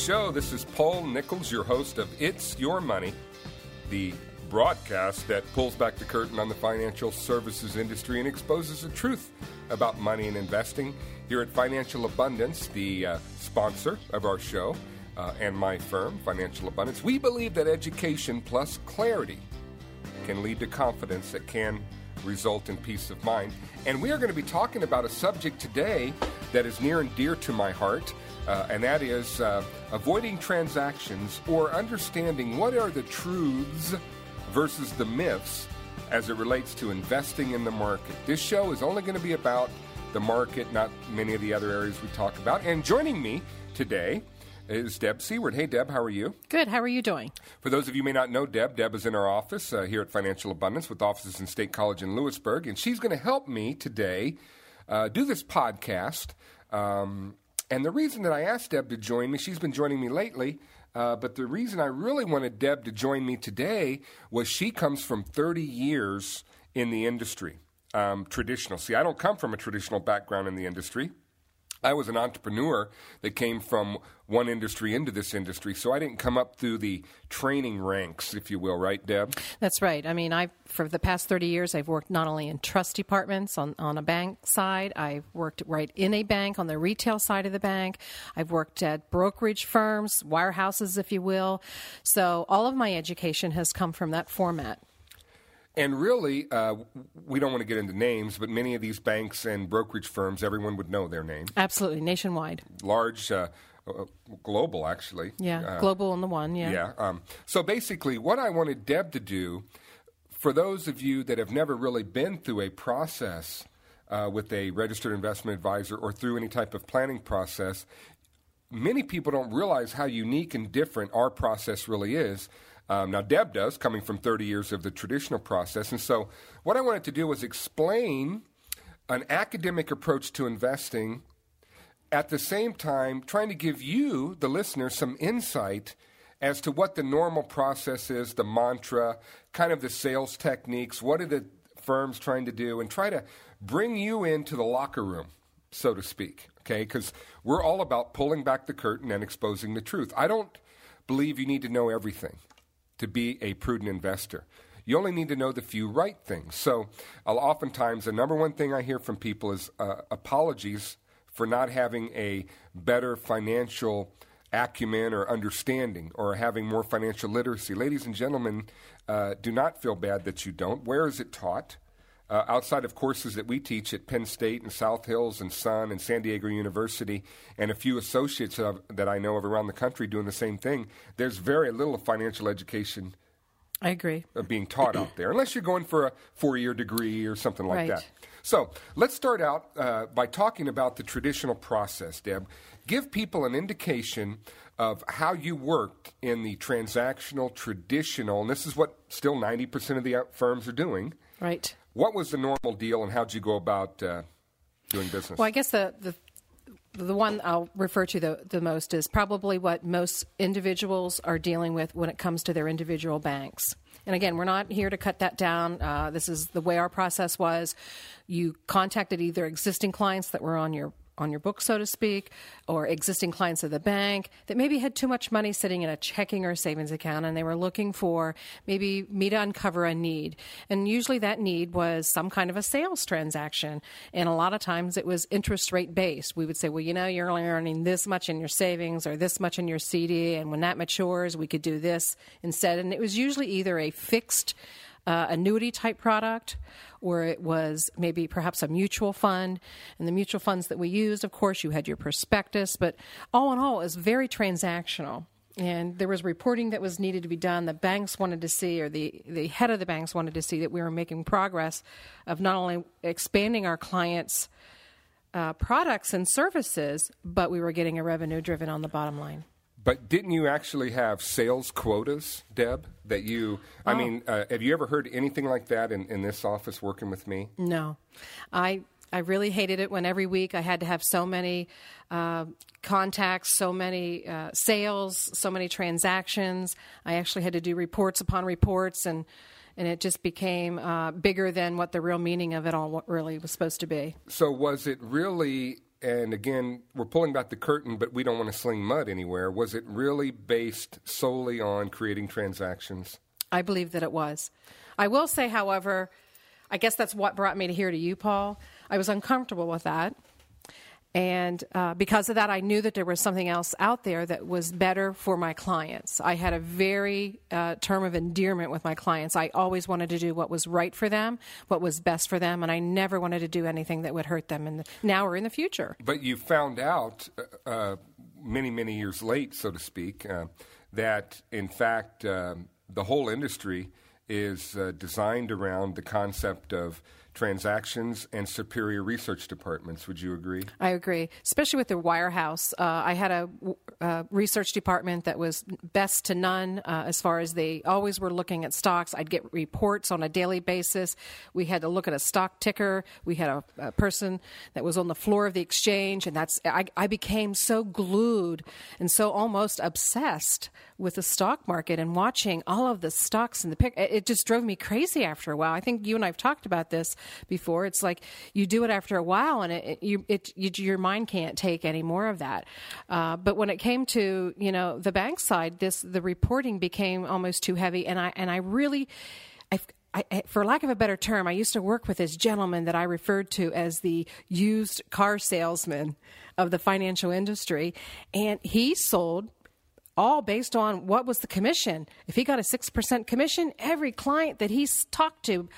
show. This is Paul Nichols, your host of It's Your Money, the broadcast that pulls back the curtain on the financial services industry and exposes the truth about money and investing. Here at Financial Abundance, the uh, sponsor of our show, uh, and my firm, Financial Abundance, we believe that education plus clarity can lead to confidence that can result in peace of mind. And we are going to be talking about a subject today that is near and dear to my heart, uh, and that is uh, avoiding transactions or understanding what are the truths versus the myths as it relates to investing in the market. This show is only going to be about the market, not many of the other areas we talk about. And joining me today is Deb Seaward. Hey, Deb, how are you? Good. How are you doing? For those of you who may not know Deb, Deb is in our office uh, here at Financial Abundance with offices in State College in Lewisburg, and she's going to help me today uh, do this podcast. Um, and the reason that I asked Deb to join me, she's been joining me lately, uh, but the reason I really wanted Deb to join me today was she comes from 30 years in the industry, um, traditional. See, I don't come from a traditional background in the industry. I was an entrepreneur that came from one industry into this industry, so I didn't come up through the training ranks, if you will, right, Deb? That's right. I mean, I for the past 30 years, I've worked not only in trust departments on, on a bank side, I've worked right in a bank on the retail side of the bank, I've worked at brokerage firms, wirehouses, if you will. So all of my education has come from that format. And really, uh, we don't want to get into names, but many of these banks and brokerage firms, everyone would know their name. Absolutely, nationwide. Large, uh, uh, global, actually. Yeah, Uh, global on the one, yeah. Yeah. Um, so basically, what I wanted Deb to do, for those of you that have never really been through a process uh, with a registered investment advisor or through any type of planning process, many people don't realize how unique and different our process really is. Um, now, Deb does, coming from 30 years of the traditional process. And so, what I wanted to do was explain an academic approach to investing at the same time trying to give you, the listener, some insight as to what the normal process is, the mantra, kind of the sales techniques, what are the firms trying to do, and try to bring you into the locker room, so to speak. Okay, because we're all about pulling back the curtain and exposing the truth. I don't believe you need to know everything to be a prudent investor. You only need to know the few right things. So, I'll oftentimes, the number one thing I hear from people is uh, apologies for not having a better financial acumen or understanding or having more financial literacy. Ladies and gentlemen, uh, do not feel bad that you don't. Where is it taught? Uh, outside of courses that we teach at Penn State and South Hills and Sun and San Diego University, and a few associates of, that I know of around the country doing the same thing, there's very little financial education I agree. uh, being taught out there, unless you're going for a four year degree or something like Right. that. So let's start out uh, by talking about the traditional process, Deb. Give people an indication of how you worked in the transactional, traditional, and this is what still 90% of the firms are doing. Right. What was the normal deal, and how'd you go about uh, doing business? Well, I guess the, the the one I'll refer to the, the most is probably what most individuals are dealing with when it comes to their individual banks. And again, we're not here to cut that down. Uh, this is the way our process was. You contacted either existing clients that were on your on your book, so to speak, or existing clients of the bank that maybe had too much money sitting in a checking or savings account and they were looking for maybe me to uncover a need. And usually that need was some kind of a sales transaction. And a lot of times it was interest rate based. We would say, well, you know, you're only earning this much in your savings or this much in your CD. And when that matures, we could do this instead. And it was usually either a fixed uh, annuity type product, or it was maybe perhaps a mutual fund. And the mutual funds that we used, of course, you had your prospectus, but all in all, it was very transactional. And there was reporting that was needed to be done. The banks wanted to see, or the, the head of the banks wanted to see that we were making progress of not only expanding our clients' uh, products and services, but we were getting a revenue driven on the bottom line. But didn't you actually have sales quotas, Deb? That you, I mean, uh, have you ever heard anything like that in, in this office working with me? No, I I really hated it when every week I had to have so many uh, contacts, so many uh, sales, so many transactions. I actually had to do reports upon reports, and and it just became uh, bigger than what the real meaning of it all really was supposed to be. So was it really and again, we're pulling back the curtain, but we don't want to sling mud anywhere. Was it really based solely on creating transactions? I believe that it was. I will say, however, I guess that's what brought me to here to you, Paul. I was uncomfortable with that. And uh, because of that, I knew that there was something else out there that was better for my clients. I had a very uh, term of endearment with my clients. I always wanted to do what was right for them, what was best for them, and I never wanted to do anything that would hurt them in the, now or in the future. But you found out uh, uh many, many years late, so to speak, uh, that in fact um, the whole industry is uh, designed around the concept of transactions and superior research departments. Would you agree? I agree, especially with the wirehouse. Uh, I had a, a, research department that was best to none uh, as far as they always were looking at stocks. I'd get reports on a daily basis. We had to look at a stock ticker. We had a, a person that was on the floor of the exchange, and that's I, I became so glued and so almost obsessed with the stock market and watching all of the stocks in the pick. It just drove me crazy after a while. I think you and I've talked about this before. It's like you do it after a while, and it, it you, it, you, your mind can't take any more of that. Uh, but when it came to you know the bank side, this the reporting became almost too heavy, and I and I really. I, I, for lack of a better term, I used to work with this gentleman that I referred to as the used car salesman of the financial industry, and he sold all based on what was the commission. If he got a 6% commission, every client that he talked to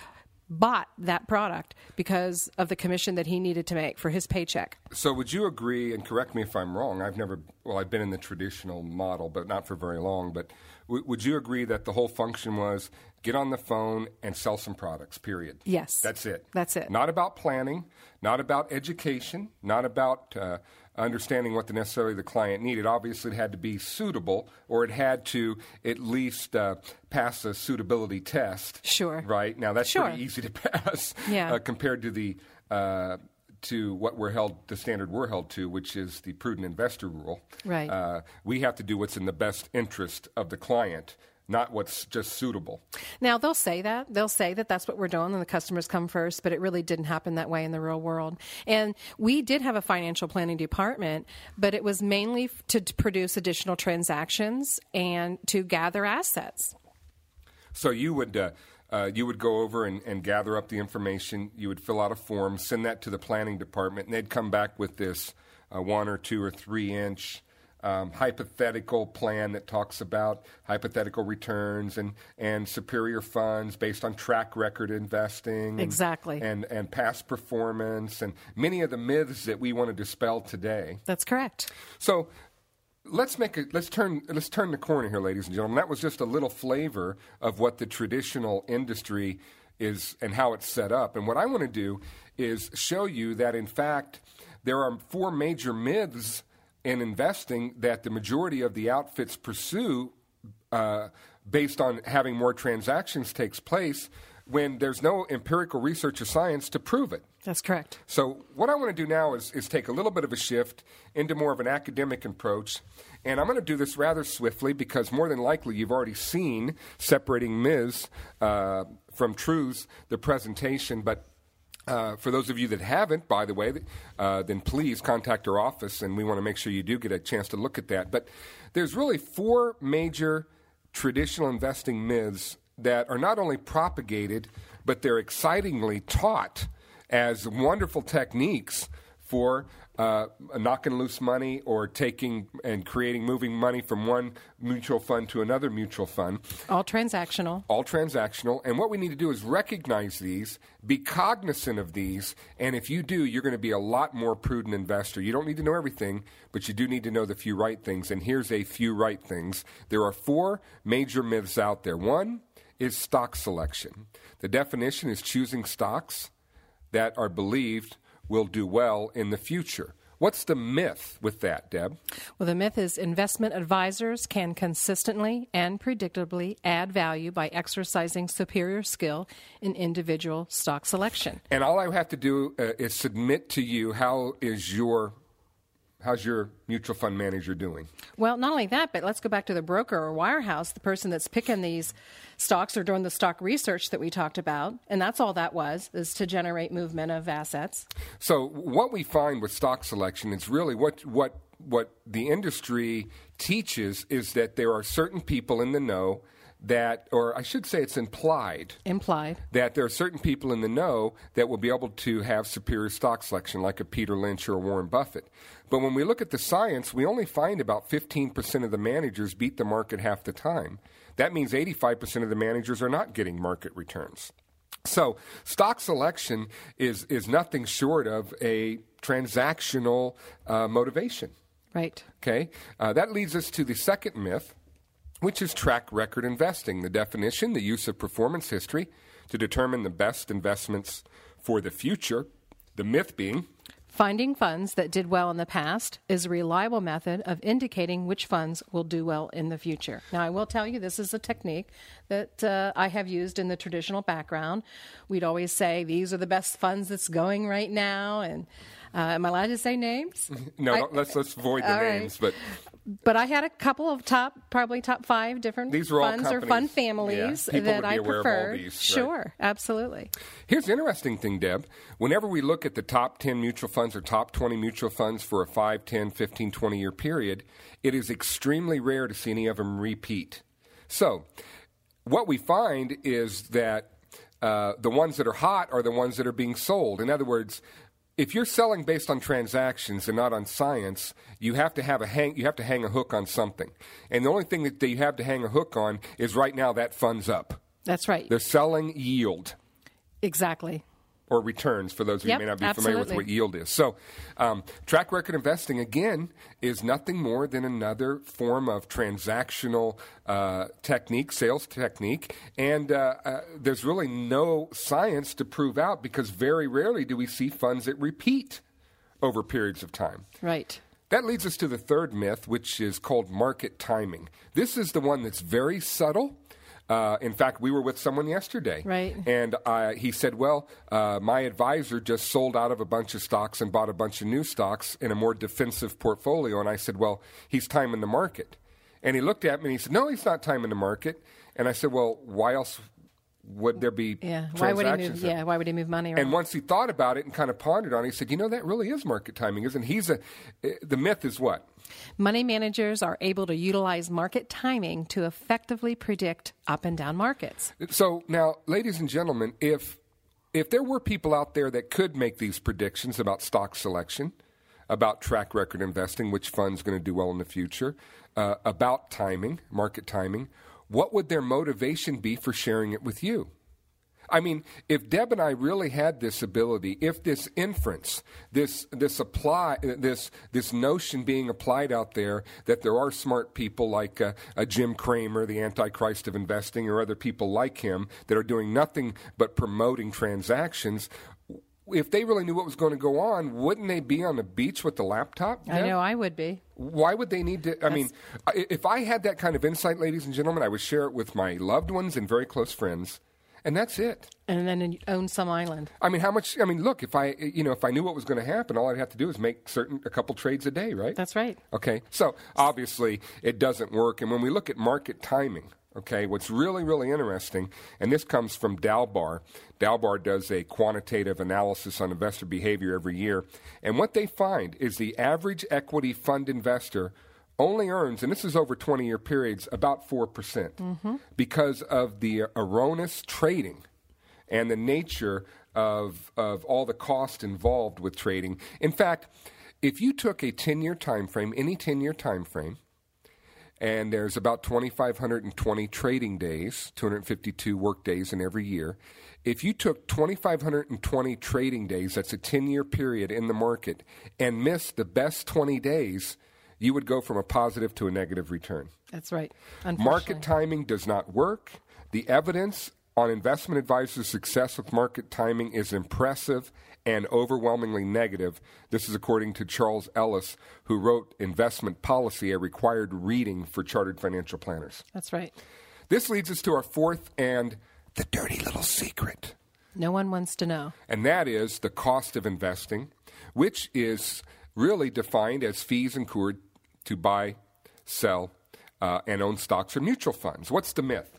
bought that product because of the commission that he needed to make for his paycheck. So, would you agree, and correct me if I'm wrong, I've never, well, I've been in the traditional model, but not for very long, but w- would you agree that the whole function was get on the phone and sell some products, period? Yes. That's it. That's it. Not about planning, not about education, not about. Uh, understanding what the necessarily the client needed. Obviously, it had to be suitable, or it had to at least uh, pass a suitability test. Sure. Right now, that's sure. pretty easy to pass. Yeah. Uh, compared to the uh, to what we're held, the standard we're held to, which is the prudent investor rule. Right. Uh, we have to do what's in the best interest of the client not what's just suitable. Now, they'll say that. They'll say that that's what we're doing and the customers come first, but it really didn't happen that way in the real world. And we did have a financial planning department, but it was mainly to produce additional transactions and to gather assets. So you would. Uh, uh, you would go over and, and, gather up the information. You would fill out a form, send that to the planning department, and they'd come back with this uh, one or two or three inch um, hypothetical plan that talks about hypothetical returns and, and superior funds based on track record investing. And, exactly. And, and past performance and many of the myths that we want to dispel today. That's correct. So let's make a let's turn let's turn the corner here, ladies and gentlemen. That was just a little flavor of what the traditional industry is and how it's set up. And what I want to do is show you that in fact there are four major myths in investing that the majority of the outfits pursue uh, based on having more transactions takes place when there's no empirical research or science to prove it. That's correct. So, what I want to do now is, is take a little bit of a shift into more of an academic approach. And I'm going to do this rather swiftly because more than likely you've already seen separating myths uh, from truths, the presentation. But uh, for those of you that haven't, by the way, uh, then please contact our office, and we want to make sure you do get a chance to look at that. But there's really four major traditional investing myths that are not only propagated, but they're excitingly taught as wonderful techniques for uh, knocking loose money or taking and creating, moving money from one mutual fund to another mutual fund. All transactional. All transactional. And what we need to do is recognize these, be cognizant of these, and if you do, you're going to be a lot more prudent investor. You don't need to know everything, but you do need to know the few right things. And here's a few right things. There are four major myths out there. One is stock selection. The definition is choosing stocks that are believed will do well in the future. What's the myth with that, Deb? Well, the myth is investment advisors can consistently and predictably add value by exercising superior skill in individual stock selection. And all I have to do uh, is submit to you how is your how's your mutual fund manager doing? Well, not only that, but let's go back to the broker or wirehouse, the person that's picking these stocks or doing the stock research that we talked about, and that's all that was is to generate movement of assets. So what we find with stock selection is really what what what the industry teaches is that there are certain people in the know that, or I should say it's implied. Implied. That there are certain people in the know that will be able to have superior stock selection, like a Peter Lynch or a Warren Buffett. But when we look at the science, we only find about 15% of the managers beat the market half the time. That means 85% of the managers are not getting market returns. So, stock selection is, is nothing short of a transactional uh, motivation. Right. Okay. Uh, that leads us to the second myth, which is track record investing. The definition, the use of performance history to determine the best investments for the future. The myth being Finding funds that did well in the past is a reliable method of indicating which funds will do well in the future. Now, I will tell you this is a technique that uh, I have used in the traditional background. We'd always say these are the best funds that's going right now, and uh, am I allowed to say names? no, I, let's let's avoid the names, right. but but I had a couple of top, probably top five different these funds or fund families yeah, that I prefer. Sure, right? absolutely. Here's the interesting thing, Deb. Whenever we look at the top 10 mutual funds or top 20 mutual funds for a 5, 10, 15, 20 year period, it is extremely rare to see any of them repeat. So, what we find is that uh, the ones that are hot are the ones that are being sold. In other words, if you're selling based on transactions and not on science, you have to have a hang. You have to hang a hook on something, and the only thing that you have to hang a hook on is right now that funds up. That's right. They're selling yield. Exactly or returns for those of yep, you who may not be absolutely. familiar with what yield is. So, um, track record investing, again, is nothing more than another form of transactional uh, technique, sales technique. And uh, uh, there's really no science to prove out because very rarely do we see funds that repeat over periods of time. Right. That leads us to the third myth, which is called market timing. This is the one that's very subtle uh, in fact, we were with someone yesterday, right? And uh, he said, "Well, uh, my advisor just sold out of a bunch of stocks and bought a bunch of new stocks in a more defensive portfolio." And I said, "Well, he's timing the market." And he looked at me and he said, "No, he's not timing the market." And I said, "Well, why else would there be yeah why would he move yeah why would he move money around? and once he thought about it and kind of pondered on it he said you know that really is market timing isn't he's a eh, the myth is what money managers are able to utilize market timing to effectively predict up and down markets so now ladies and gentlemen if if there were people out there that could make these predictions about stock selection about track record investing which fund's going to do well in the future uh, about timing market timing what would their motivation be for sharing it with you? I mean, if Deb and I really had this ability, if this inference, this this apply, this this notion being applied out there that there are smart people like uh, a Jim Cramer, the Antichrist of investing, or other people like him that are doing nothing but promoting transactions, if they really knew what was going to go on, wouldn't they be on the beach with the laptop? I know I would be. Why would they need to? I That's... mean, if I had that kind of insight, ladies and gentlemen, I would share it with my loved ones and very close friends. And that's it. And then own some island. I mean, how much? I mean, look, if I, you know, if I knew what was going to happen, all I'd have to do is make certain a couple trades a day, right? That's right. Okay, so obviously it doesn't work. And when we look at market timing, Okay, what's really, really interesting, and this comes from Dalbar. Dalbar does a quantitative analysis on investor behavior every year. And what they find is the average equity fund investor only earns, and this is over 20 year periods, about 4% mm-hmm. because of the erroneous trading and the nature of, of all the cost involved with trading. In fact, if you took a 10 year time frame, any 10 year time frame, and there's about 2,520 trading days, 252 work days in every year. If you took 2,520 trading days, that's a 10 year period in the market, and missed the best 20 days, you would go from a positive to a negative return. That's right. Market timing does not work. The evidence on investment advisors' success with market timing is impressive and overwhelmingly negative. This is according to Charles Ellis, who wrote Investment Policy, a required reading for chartered financial planners. That's right. This leads us to our fourth and the dirty little secret. No one wants to know. And that is the cost of investing, which is really defined as fees incurred to buy, sell, uh, and own stocks or mutual funds. What's the myth?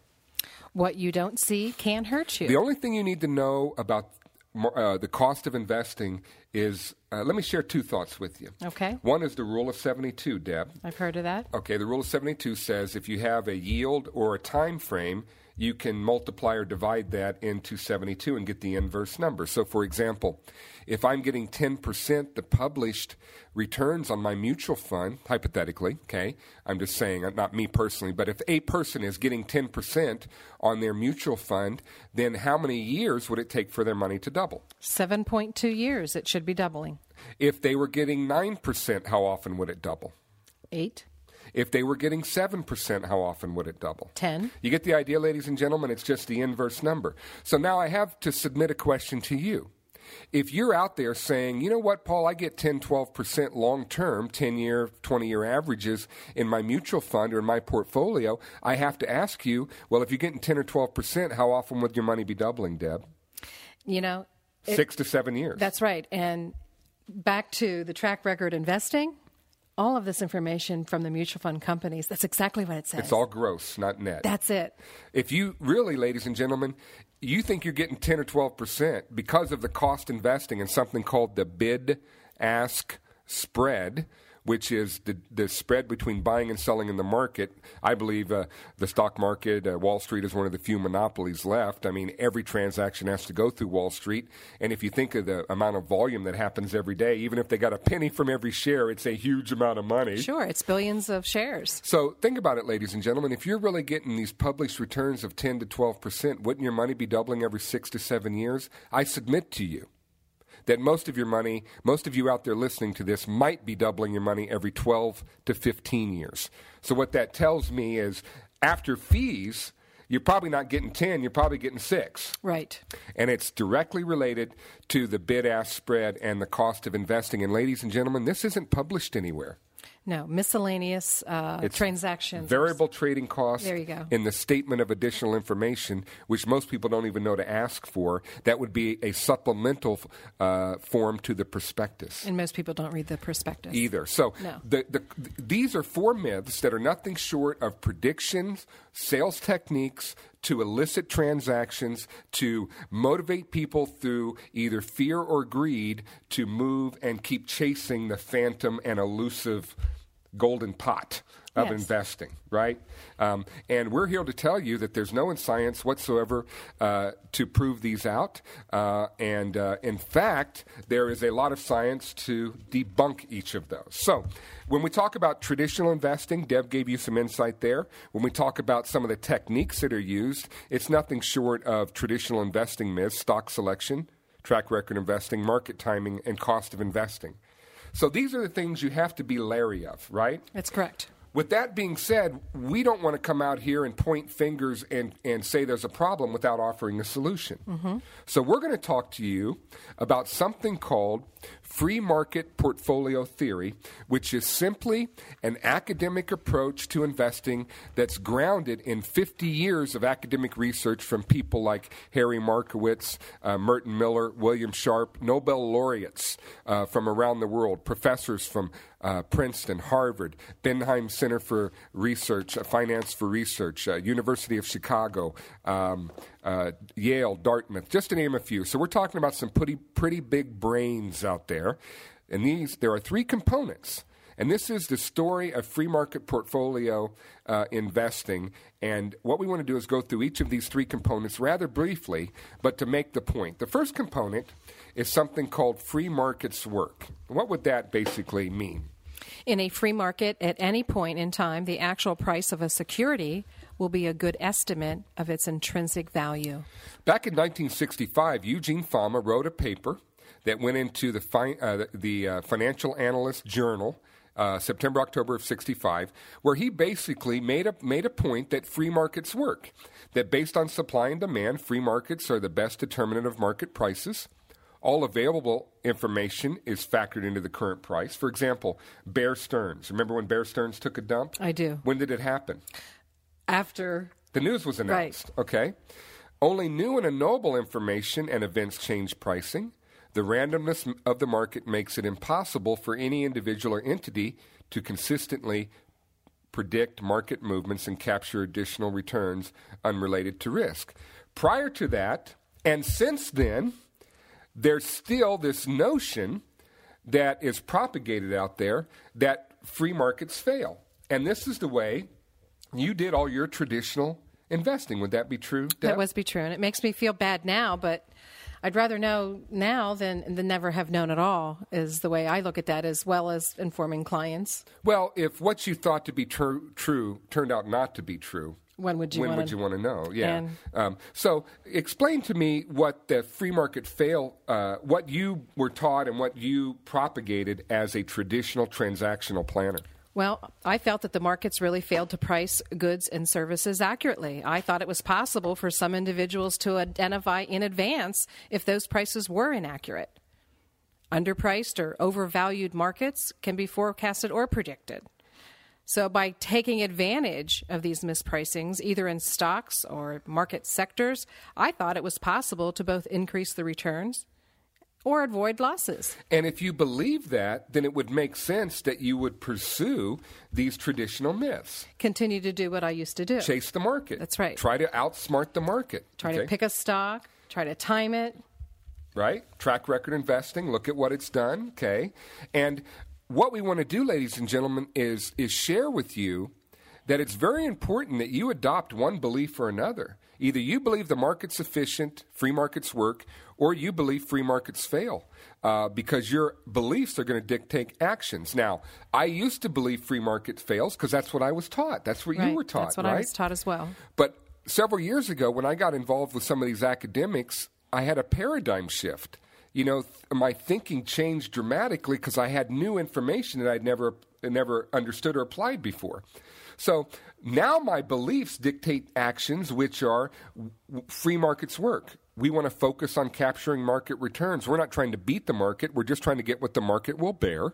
What you don't see can hurt you. The only thing you need to know about uh, the cost of investing is uh, let me share two thoughts with you. Okay. One is the rule of 72, Deb. I've heard of that. Okay, the rule of 72 says if you have a yield or a time frame, you can multiply or divide that into 72 and get the inverse number. So, for example, if I'm getting 10% the published returns on my mutual fund, hypothetically, okay, I'm just saying, uh, not me personally, but if a person is getting 10% on their mutual fund, then how many years would it take for their money to double? 7.2 years, it should be doubling. If they were getting 9%, how often would it double? Eight. If they were getting 7%, how often would it double? 10. You get the idea, ladies and gentlemen? It's just the inverse number. So now I have to submit a question to you. If you're out there saying, you know what, Paul, I get 10, 12% long term, 10 year, 20 year averages in my mutual fund or in my portfolio, I have to ask you, well, if you're getting 10 or 12%, how often would your money be doubling, Deb? You know, it, six to seven years. That's right. And back to the track record investing, all of this information from the mutual fund companies. That's exactly what it says. It's all gross, not net. That's it. If you really, ladies and gentlemen, you think you're getting 10 or 12% because of the cost investing in something called the bid ask spread, which is the, the spread between buying and selling in the market. I believe uh, the stock market, uh, Wall Street is one of the few monopolies left. I mean, every transaction has to go through Wall Street. And if you think of the amount of volume that happens every day, even if they got a penny from every share, it's a huge amount of money. Sure, it's billions of shares. So think about it, ladies and gentlemen. If you're really getting these published returns of 10 to 12%, wouldn't your money be doubling every six to seven years? I submit to you that most of your money, most of you out there listening to this, might be doubling your money every 12 to 15 years. So, what that tells me is after fees, you're probably not getting 10, you're probably getting 6. Right. And it's directly related to the bid ask spread and the cost of investing. And, ladies and gentlemen, this isn't published anywhere. No, miscellaneous uh, transactions. Variable trading costs. There you go. In the statement of additional information, which most people don't even know to ask for, that would be a supplemental uh, form to the prospectus. And most people don't read the prospectus either. So no. the, the, these are four myths that are nothing short of predictions, sales techniques, to elicit transactions, to motivate people through either fear or greed to move and keep chasing the phantom and elusive golden pot of yes. investing, right? Um, and we're here to tell you that there's no in science whatsoever uh, to prove these out. Uh, and uh, in fact, there is a lot of science to debunk each of those. So, when we talk about traditional investing, Deb gave you some insight there. When we talk about some of the techniques that are used, it's nothing short of traditional investing myths, stock selection, track record investing, market timing, and cost of investing. So these are the things you have to be leery of, right? That's correct. With that being said, we don't want to come out here and point fingers and, and say there's a problem without offering a solution. Mm-hmm. So, we're going to talk to you about something called free market portfolio theory, which is simply an academic approach to investing that's grounded in 50 years of academic research from people like Harry Markowitz, uh, Merton Miller, William Sharpe, Nobel laureates uh, from around the world, professors from uh, Princeton, Harvard, Bernheim Center for Research, uh, Finance for Research, uh, University of Chicago, um, uh, Yale, Dartmouth, just to name a few. So we're talking about some pretty pretty big brains out there, and these there are three components. And this is the story of free market portfolio uh, investing. And what we want to do is go through each of these three components rather briefly, but to make the point. The first component is something called free markets work. What would that basically mean? In a free market, at any point in time, the actual price of a security will be a good estimate of its intrinsic value. Back in 1965, Eugene Fama wrote a paper that went into the, fi- uh, the uh, Financial Analyst Journal. Uh, September, October of 65, where he basically made a, made a point that free markets work. That based on supply and demand, free markets are the best determinant of market prices. All available information is factored into the current price. For example, Bear Stearns. Remember when Bear Stearns took a dump? I do. When did it happen? After. The news was announced. Right. Okay. Only new and unknowable information and events change pricing. The randomness of the market makes it impossible for any individual or entity to consistently predict market movements and capture additional returns unrelated to risk. Prior to that, and since then, there's still this notion that is propagated out there that free markets fail. And this is the way you did all your traditional investing. Would that be true? Deb? That was be true, and it makes me feel bad now, but I'd rather know now than than never have known at all. Is the way I look at that, as well as informing clients. Well, if what you thought to be true true turned out not to be true, when would you when wanna, would you want to know? Yeah. Um, so explain to me what the free market fail, uh, what you were taught and what you propagated as a traditional transactional planner. Well, I felt that the markets really failed to price goods and services accurately. I thought it was possible for some individuals to identify in advance if those prices were inaccurate. Underpriced or overvalued markets can be forecasted or predicted. So, by taking advantage of these mispricings, either in stocks or market sectors, I thought it was possible to both increase the returns or avoid losses. And if you believe that, then it would make sense that you would pursue these traditional myths. Continue to do what I used to do. Chase the market. That's right. Try to outsmart the market. Try okay? to pick a stock, try to time it. right? Track record investing, look at what it's done, okay? And what we want to do, ladies and gentlemen, is is share with you that it's very important that you adopt one belief or another. Either you believe the market's efficient, free markets work, or you believe free markets fail, uh, because your beliefs are going to dictate actions. Now, I used to believe free market fails because that's what I was taught. That's what Right. you were taught, That's what right? I was taught as well. But several years ago, when I got involved with some of these academics, I had a paradigm shift. You know, th- my thinking changed dramatically because I had new information that I'd never never understood or applied before. So now my beliefs dictate actions, which are w- free markets work. We want to focus on capturing market returns. We're not trying to beat the market. We're just trying to get what the market will bear.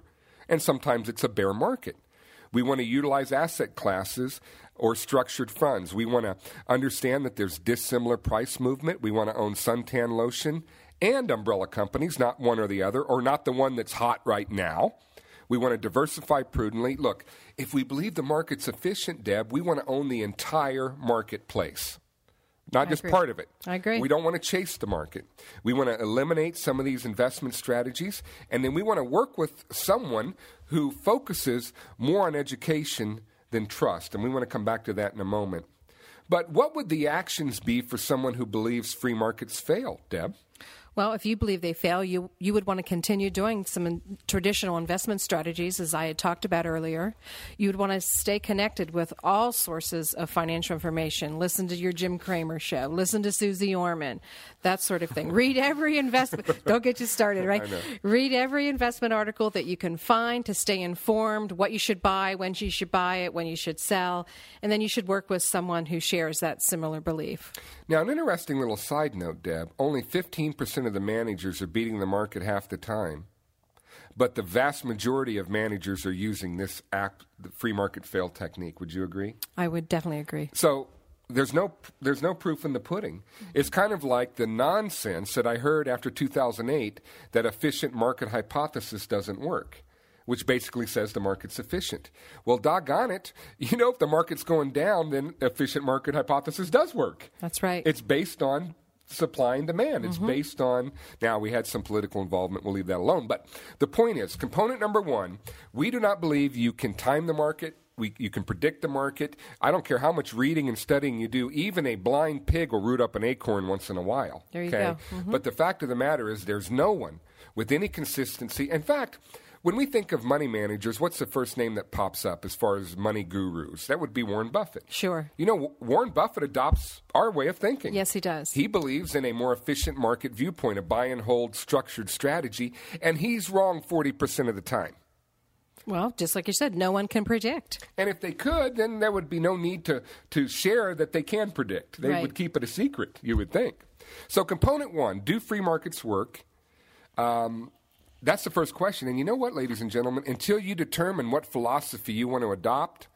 And sometimes it's a bear market. We want to utilize asset classes or structured funds. We want to understand that there's dissimilar price movement. We want to own suntan lotion and umbrella companies, not one or the other, or not the one that's hot right now. We want to diversify prudently. Look, if we believe the market's efficient, Deb, we want to own the entire marketplace, not just agree. part of it. I agree. We don't want to chase the market. We want to eliminate some of these investment strategies, and then we want to work with someone who focuses more on education than trust. And we want to come back to that in a moment. But what would the actions be for someone who believes free markets fail, Deb? Well, if you believe they fail, you you would want to continue doing some in- traditional investment strategies, as I had talked about earlier. You would want to stay connected with all sources of financial information. Listen to your Jim Cramer show. Listen to Susie Orman, that sort of thing. Read every investment. Don't get you started, right? Read every investment article that you can find to stay informed. What you should buy, when you should buy it, when you should sell, and then you should work with someone who shares that similar belief. Now, an interesting little side note, Deb only 15% of the managers are beating the market half the time. But the vast majority of managers are using this act, the free market fail technique. Would you agree? I would definitely agree. So there's no there's no proof in the pudding. It's kind of like the nonsense that I heard after 2008 that efficient market hypothesis doesn't work, which basically says the market's efficient. Well, doggone it, you know if the market's going down, then efficient market hypothesis does work. That's right. It's based on supply and demand. It's mm-hmm. based on now we had some political involvement. We'll leave that alone. But the point is, component number one: we do not believe you can time the market. We, you can predict the market. I don't care how much reading and studying you do. Even a blind pig will root up an acorn once in a while. There you okay? go. Mm-hmm. But the fact of the matter is, there's no one with any consistency. In fact, when we think of money managers, what's the first name that pops up as far as money gurus? That would be Warren Buffett. Sure. You know, Warren Buffett adopts our way of thinking. Yes, he does. He believes in a more efficient market viewpoint, a buy and hold structured strategy, and he's wrong 40% of the time. Well, just like you said, no one can predict. And if they could, then there would be no need to, to share that they can predict. They Right. would keep it a secret, you would think. So, component one do free markets work? Um, that's the first question. And you know what, ladies and gentlemen? Until you determine what philosophy you want to adopt,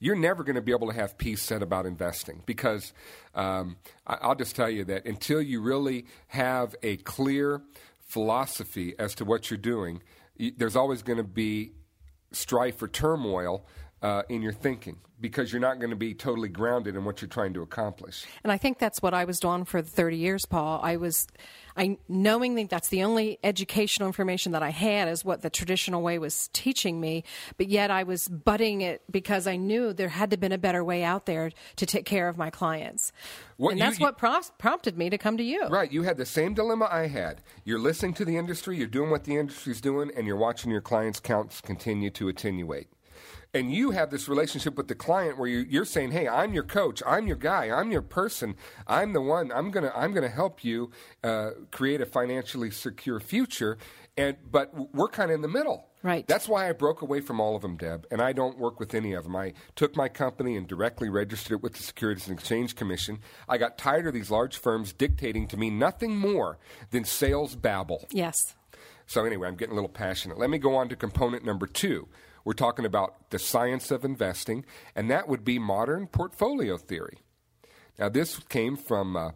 you're never going to be able to have peace said about investing because um, I- I'll just tell you that until you really have a clear philosophy as to what you're doing, there's always going to be strife or turmoil uh, in your thinking because you're not going to be totally grounded in what you're trying to accomplish. And I think that's what I was doing for 30 years, Paul. I was, I knowing that that's the only educational information that I had is what the traditional way was teaching me, but yet I was butting it because I knew there had to been a better way out there to take care of my clients. What, and that's you, what pro- prompted me to come to you. Right. You had the same dilemma I had. You're listening to the industry, you're doing what the industry's doing, and you're watching your clients' counts continue to attenuate and you have this relationship with the client where you, are saying, "Hey, I'm your coach. I'm your guy. I'm your person. I'm the one. I'm gonna I'm gonna help you uh, create a financially secure future." And but we're kind of in the middle. Right. That's why I broke away from all of them, Deb, and I don't work with any of them. I took my company and directly registered it with the Securities and Exchange Commission. I got tired of these large firms dictating to me nothing more than sales babble. Yes. So anyway, I'm getting a little passionate. Let me go on to component number two, we're talking about the science of investing, and that would be modern portfolio theory. Now, this came from uh,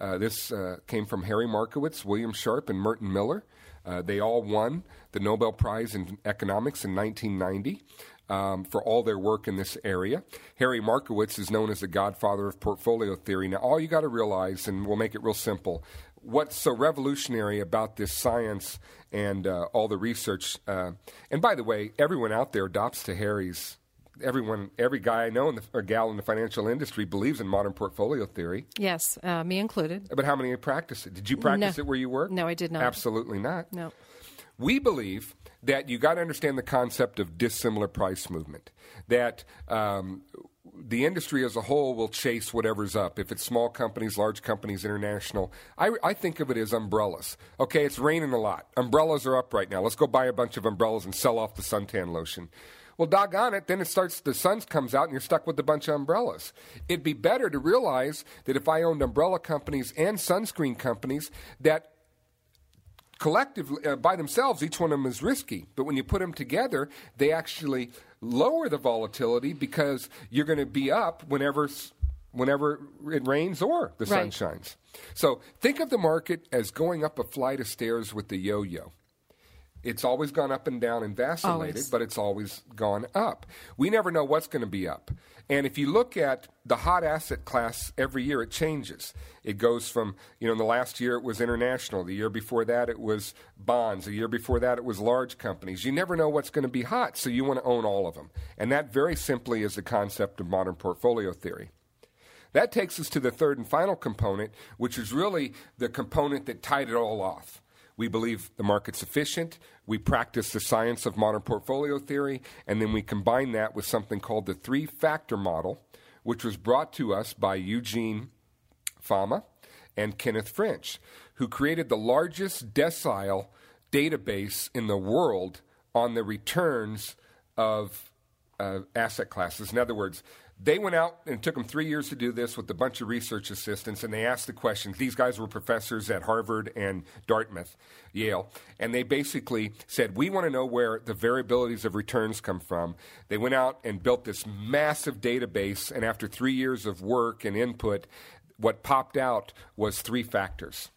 uh, this uh, came from Harry Markowitz, William Sharpe, and Merton Miller. Uh, they all won the Nobel Prize in Economics in 1990. Um, for all their work in this area. Harry Markowitz is known as the godfather of portfolio theory. Now, all you got to realize, and we'll make it real simple, what's so revolutionary about this science and uh, all the research. Uh, and by the way, everyone out there adopts to Harry's. Everyone, every guy I know in the, or gal in the financial industry believes in modern portfolio theory. Yes, uh, me included. But how many practice it? Did you practice no. it where you work? No, I did not. Absolutely not. No. We believe that you got to understand the concept of dissimilar price movement. That um, the industry as a whole will chase whatever's up. If it's small companies, large companies, international, I, I, think of it as umbrellas. Okay, it's raining a lot. Umbrellas are up right now. Let's go buy a bunch of umbrellas and sell off the suntan lotion. Well, doggone it, then it starts, the sun comes out and you're stuck with a bunch of umbrellas. It'd be better to realize that if I owned umbrella companies and sunscreen companies, that collectively, uh, by themselves, each one of them is risky. But when you put them together, they actually lower the volatility because you're going to be up whenever whenever it rains or the sun shines. So think of the market as going up a flight of stairs with the yo-yo. It's always gone up and down and vacillated, always. but it's always gone up. We never know what's going to be up. And if you look at the hot asset class every year, it changes. It goes from, you know, in the last year it was international. The year before that it was bonds. The year before that it was large companies. You never know what's going to be hot, so you want to own all of them. And that very simply is the concept of modern portfolio theory. That takes us to the third and final component, which is really the component that tied it all off. We believe the market's efficient. We practice the science of modern portfolio theory, and then we combine that with something called the three factor model, which was brought to us by Eugene Fama and Kenneth French, who created the largest decile database in the world on the returns of uh, asset classes. In other words, they went out and it took them three years to do this with a bunch of research assistants, and they asked the questions. These guys were professors at Harvard and Dartmouth, Yale, and they basically said, We want to know where the variabilities of returns come from. They went out and built this massive database, and after three years of work and input, what popped out was three factors.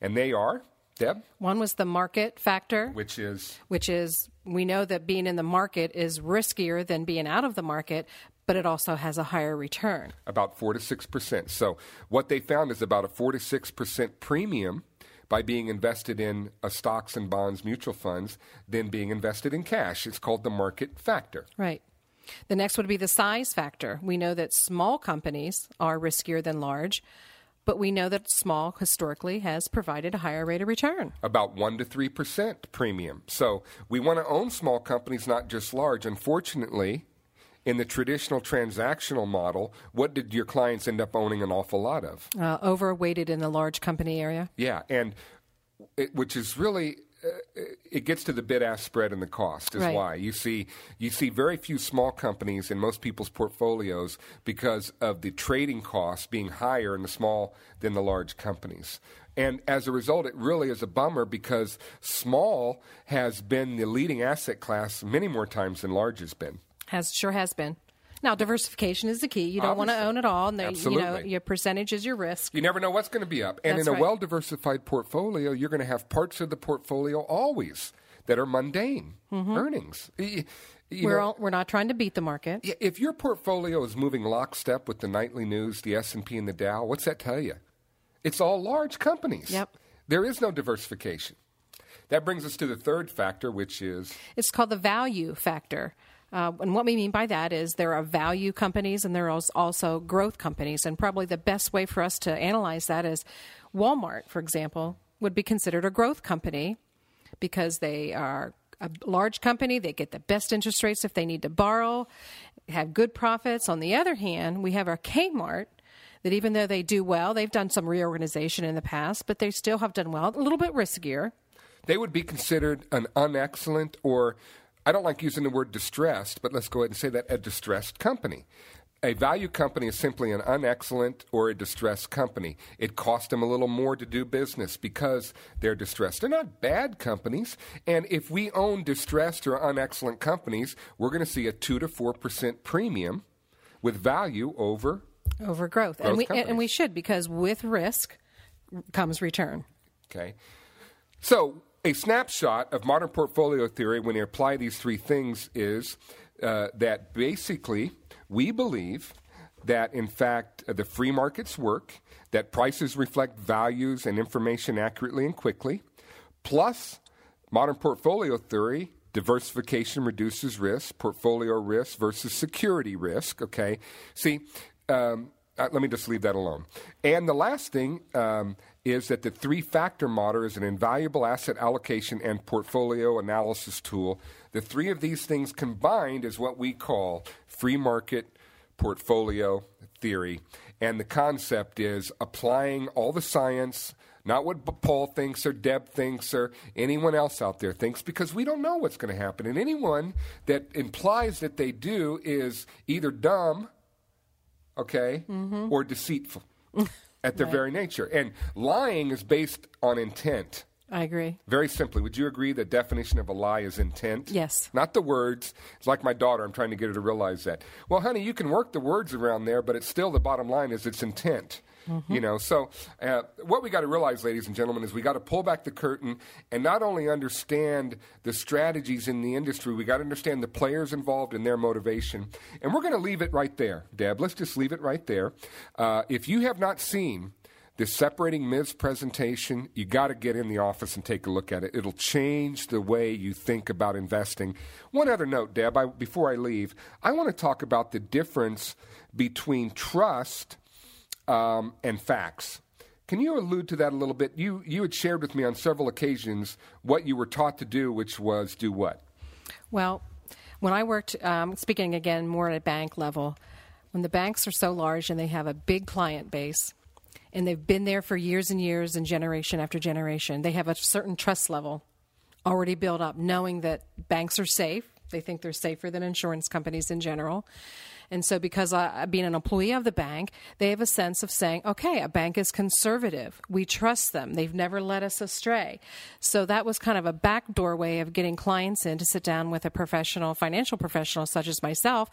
And they are Deb? One was the market factor, which is which is we know that being in the market is riskier than being out of the market, but it also has a higher return. About 4 to 6%. So what they found is about a 4 to 6% premium by being invested in uh, stocks and bonds mutual funds than being invested in cash. It's called the market factor. Right. The next would be the size factor. We know that small companies are riskier than large, but we know that small historically has provided a higher rate of return. About 1 to 3% premium. So we want to own small companies, not just large. Unfortunately, in the traditional transactional model, what did your clients end up owning an awful lot of? Uh, overweighted in the large company area. Yeah, and it, which is really uh, it gets to the bid ask spread and the cost is right. why you see you see very few small companies in most people's portfolios because of the trading costs being higher in the small than the large companies. And as a result, it really is a bummer because small has been the leading asset class many more times than large has been. Has sure has been. Now, diversification is the key. You don't want to own it all. And the, you know, your percentage is your risk. You never know what's going to be up. And That's in a right. well diversified portfolio, you're going to have parts of the portfolio always that are mundane earnings. Y- y- you Mm-hmm. we're, know, all, we're not trying to beat the market. If your portfolio is moving lockstep with the nightly news, the S&P and the Dow, what's that tell you? It's all large companies. Yep. There is no diversification. That brings us to the third factor, which is It's called the value factor. Uh, and what we mean by that is there are value companies and there are also growth companies. And probably the best way for us to analyze that is Walmart, for example, would be considered a growth company because they are a large company. They get the best interest rates if they need to borrow, have good profits. On the other hand, we have our Kmart that even though they do well, they've done some reorganization in the past, but they still have done well, a little bit riskier. they would be considered an unexcellent or I don't like using the word distressed, but let's go ahead and say that a distressed company. A value company is simply an unexcellent or a distressed company. It costs them a little more to do business because they're distressed. They're not bad companies. And if we own distressed or unexcellent companies, we're going to see a 2 to 4% premium with value over over growth, Growth and we and we should because with risk comes return. Okay. So, a snapshot of modern portfolio theory when you apply these three things is uh, that basically we believe that, in fact, the free markets work, that prices reflect values and information accurately and quickly, plus modern portfolio theory. Diversification reduces risk, portfolio risk versus security risk. Okay. See, um, uh, let me just leave that alone. And the last thing um, is that the three factor model is an invaluable asset allocation and portfolio analysis tool. The three of these things combined is what we call free market portfolio theory. And the concept is applying all the science, not what Paul thinks or Deb thinks or anyone else out there thinks, because we don't know what's going to happen. And anyone that implies that they do is either dumb okay, mm-hmm. or deceitful at their very nature. And lying is based on intent. I agree. Very simply, would you agree the definition of a lie is intent? Yes. Not the words. It's like my daughter. I'm trying to get her to realize that. Well, honey, you can work the words around there, but it's still the bottom line is it's intent. You know, so uh, what we got to realize, ladies and gentlemen, is we got to pull back the curtain and not only understand the strategies in the industry, we got to understand the players involved and their motivation. And we're going to leave it right there, Deb. Let's just leave it right there. Uh, if you have not seen this separating Myths presentation, you got to get in the office and take a look at it. It'll change the way you think about investing. One other note, Deb, I, before I leave, I want to talk about the difference between trust um, and facts. Can you allude to that a little bit? You you had shared with me on several occasions what you were taught to do, which was do what? Well, when I worked, um, speaking again more at a bank level, when the banks are so large and they have a big client base, and they've been there for years and years and generation after generation, they have a certain trust level already built up, knowing that banks are safe. They think they're safer than insurance companies in general. And so, because I, being an employee of the bank, they have a sense of saying, okay, a bank is conservative. We trust them. They've never led us astray. So, that was kind of a backdoor way of getting clients in to sit down with a professional, financial professional such as myself.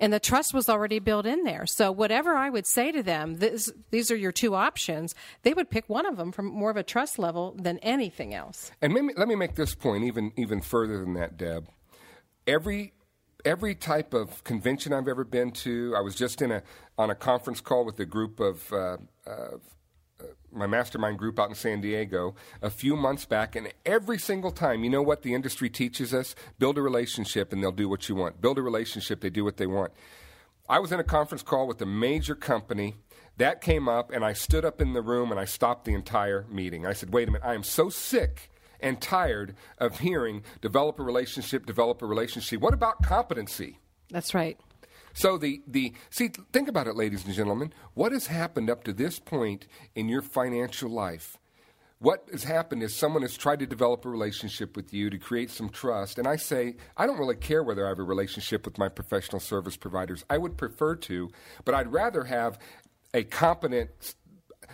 And the trust was already built in there. So, whatever I would say to them, this, these are your two options, they would pick one of them from more of a trust level than anything else. And maybe, let me make this point even even further than that, Deb. Every every type of convention I've ever been to, I was just in a on a conference call with a group of. Uh, uh, my mastermind group out in San Diego a few months back, and every single time, you know what the industry teaches us? Build a relationship and they'll do what you want. Build a relationship, they do what they want. I was in a conference call with a major company. That came up, and I stood up in the room and I stopped the entire meeting. I said, Wait a minute, I am so sick and tired of hearing develop a relationship, develop a relationship. What about competency? That's right. So the the see think about it ladies and gentlemen, what has happened up to this point in your financial life? What has happened is someone has tried to develop a relationship with you to create some trust. And I say, I don't really care whether I have a relationship with my professional service providers. I would prefer to, but I'd rather have a competent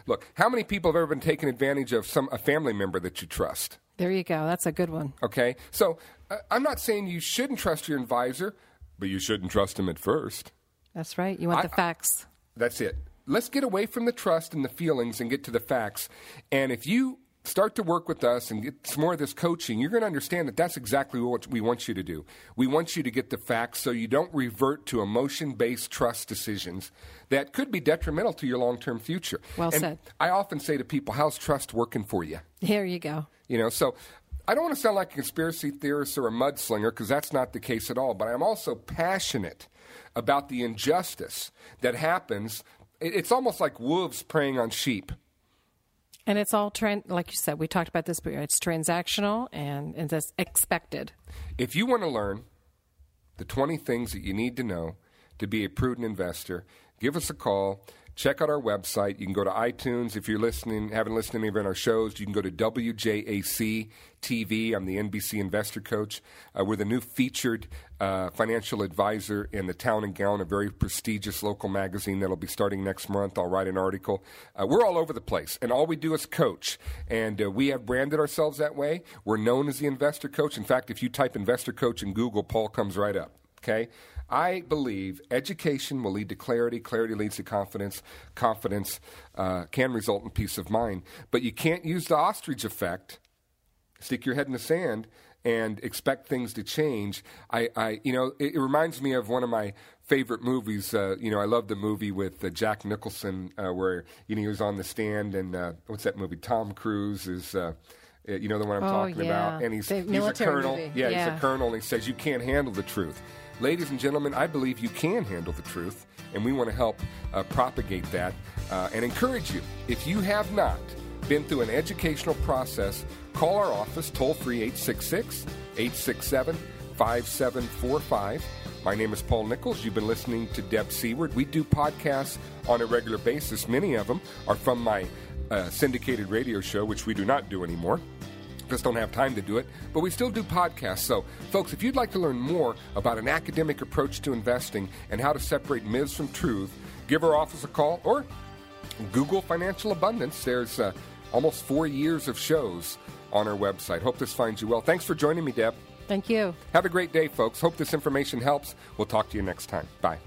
Look, how many people have ever been taken advantage of some a family member that you trust? There you go. That's a good one. Okay, so uh, I'm not saying you shouldn't trust your advisor, but you shouldn't trust him at first. That's right. You want I- the facts. That's it. Let's get away from the trust and the feelings and get to the facts. And if you start to work with us and get some more of this coaching, you're going to understand that that's exactly what we want you to do. We want you to get the facts so you don't revert to emotion based trust decisions that could be detrimental to your long term future. Well and said. I often say to people, How's trust working for you? Here you go. You know, so I don't want to sound like a conspiracy theorist or a mudslinger because that's not the case at all. But I'm also passionate about the injustice that happens. It's almost like wolves preying on sheep. And it's all trend, like you said. We talked about this, but it's transactional and, and it's expected. If you want to learn the 20 things that you need to know to be a prudent investor, give us a call. Check out our website. You can go to iTunes. If you're listening, haven't listened to any of our shows, you can go to WJAC TV. I'm the NBC Investor Coach. Uh, we're the new featured uh, financial advisor in the Town and Gown, a very prestigious local magazine that'll be starting next month. I'll write an article. Uh, we're all over the place, and all we do is coach. And uh, we have branded ourselves that way. We're known as the Investor Coach. In fact, if you type Investor Coach in Google, Paul comes right up. Okay? I believe education will lead to clarity. Clarity leads to confidence. Confidence uh, can result in peace of mind. But you can't use the ostrich effect stick your head in the sand and expect things to change. I, I you know, it, it reminds me of one of my favorite movies. Uh, you know, I love the movie with uh, Jack Nicholson uh, where you know he was on the stand and uh, what's that movie? Tom Cruise is. Uh, uh, you know the one I'm Oh, talking about, yeah. and he's, The he's a colonel. movie. Yeah, he's a colonel, and he says you can't handle the truth. Ladies and gentlemen, I believe you can handle the truth, and we want to help uh, propagate that uh, and encourage you. If you have not been through an educational process, call our office toll free 866 867 5745. My name is Paul Nichols. You've been listening to Deb Seaward. We do podcasts on a regular basis. Many of them are from my uh, syndicated radio show, which we do not do anymore just don't have time to do it, but we still do podcasts. So, folks, if you'd like to learn more about an academic approach to investing and how to separate myths from truth, give our office a call or Google Financial Abundance. There's uh, almost four years of shows on our website. Hope this finds you well. Thanks for joining me, Deb. Thank you. Have a great day, folks. Hope this information helps. We'll talk to you next time. Bye.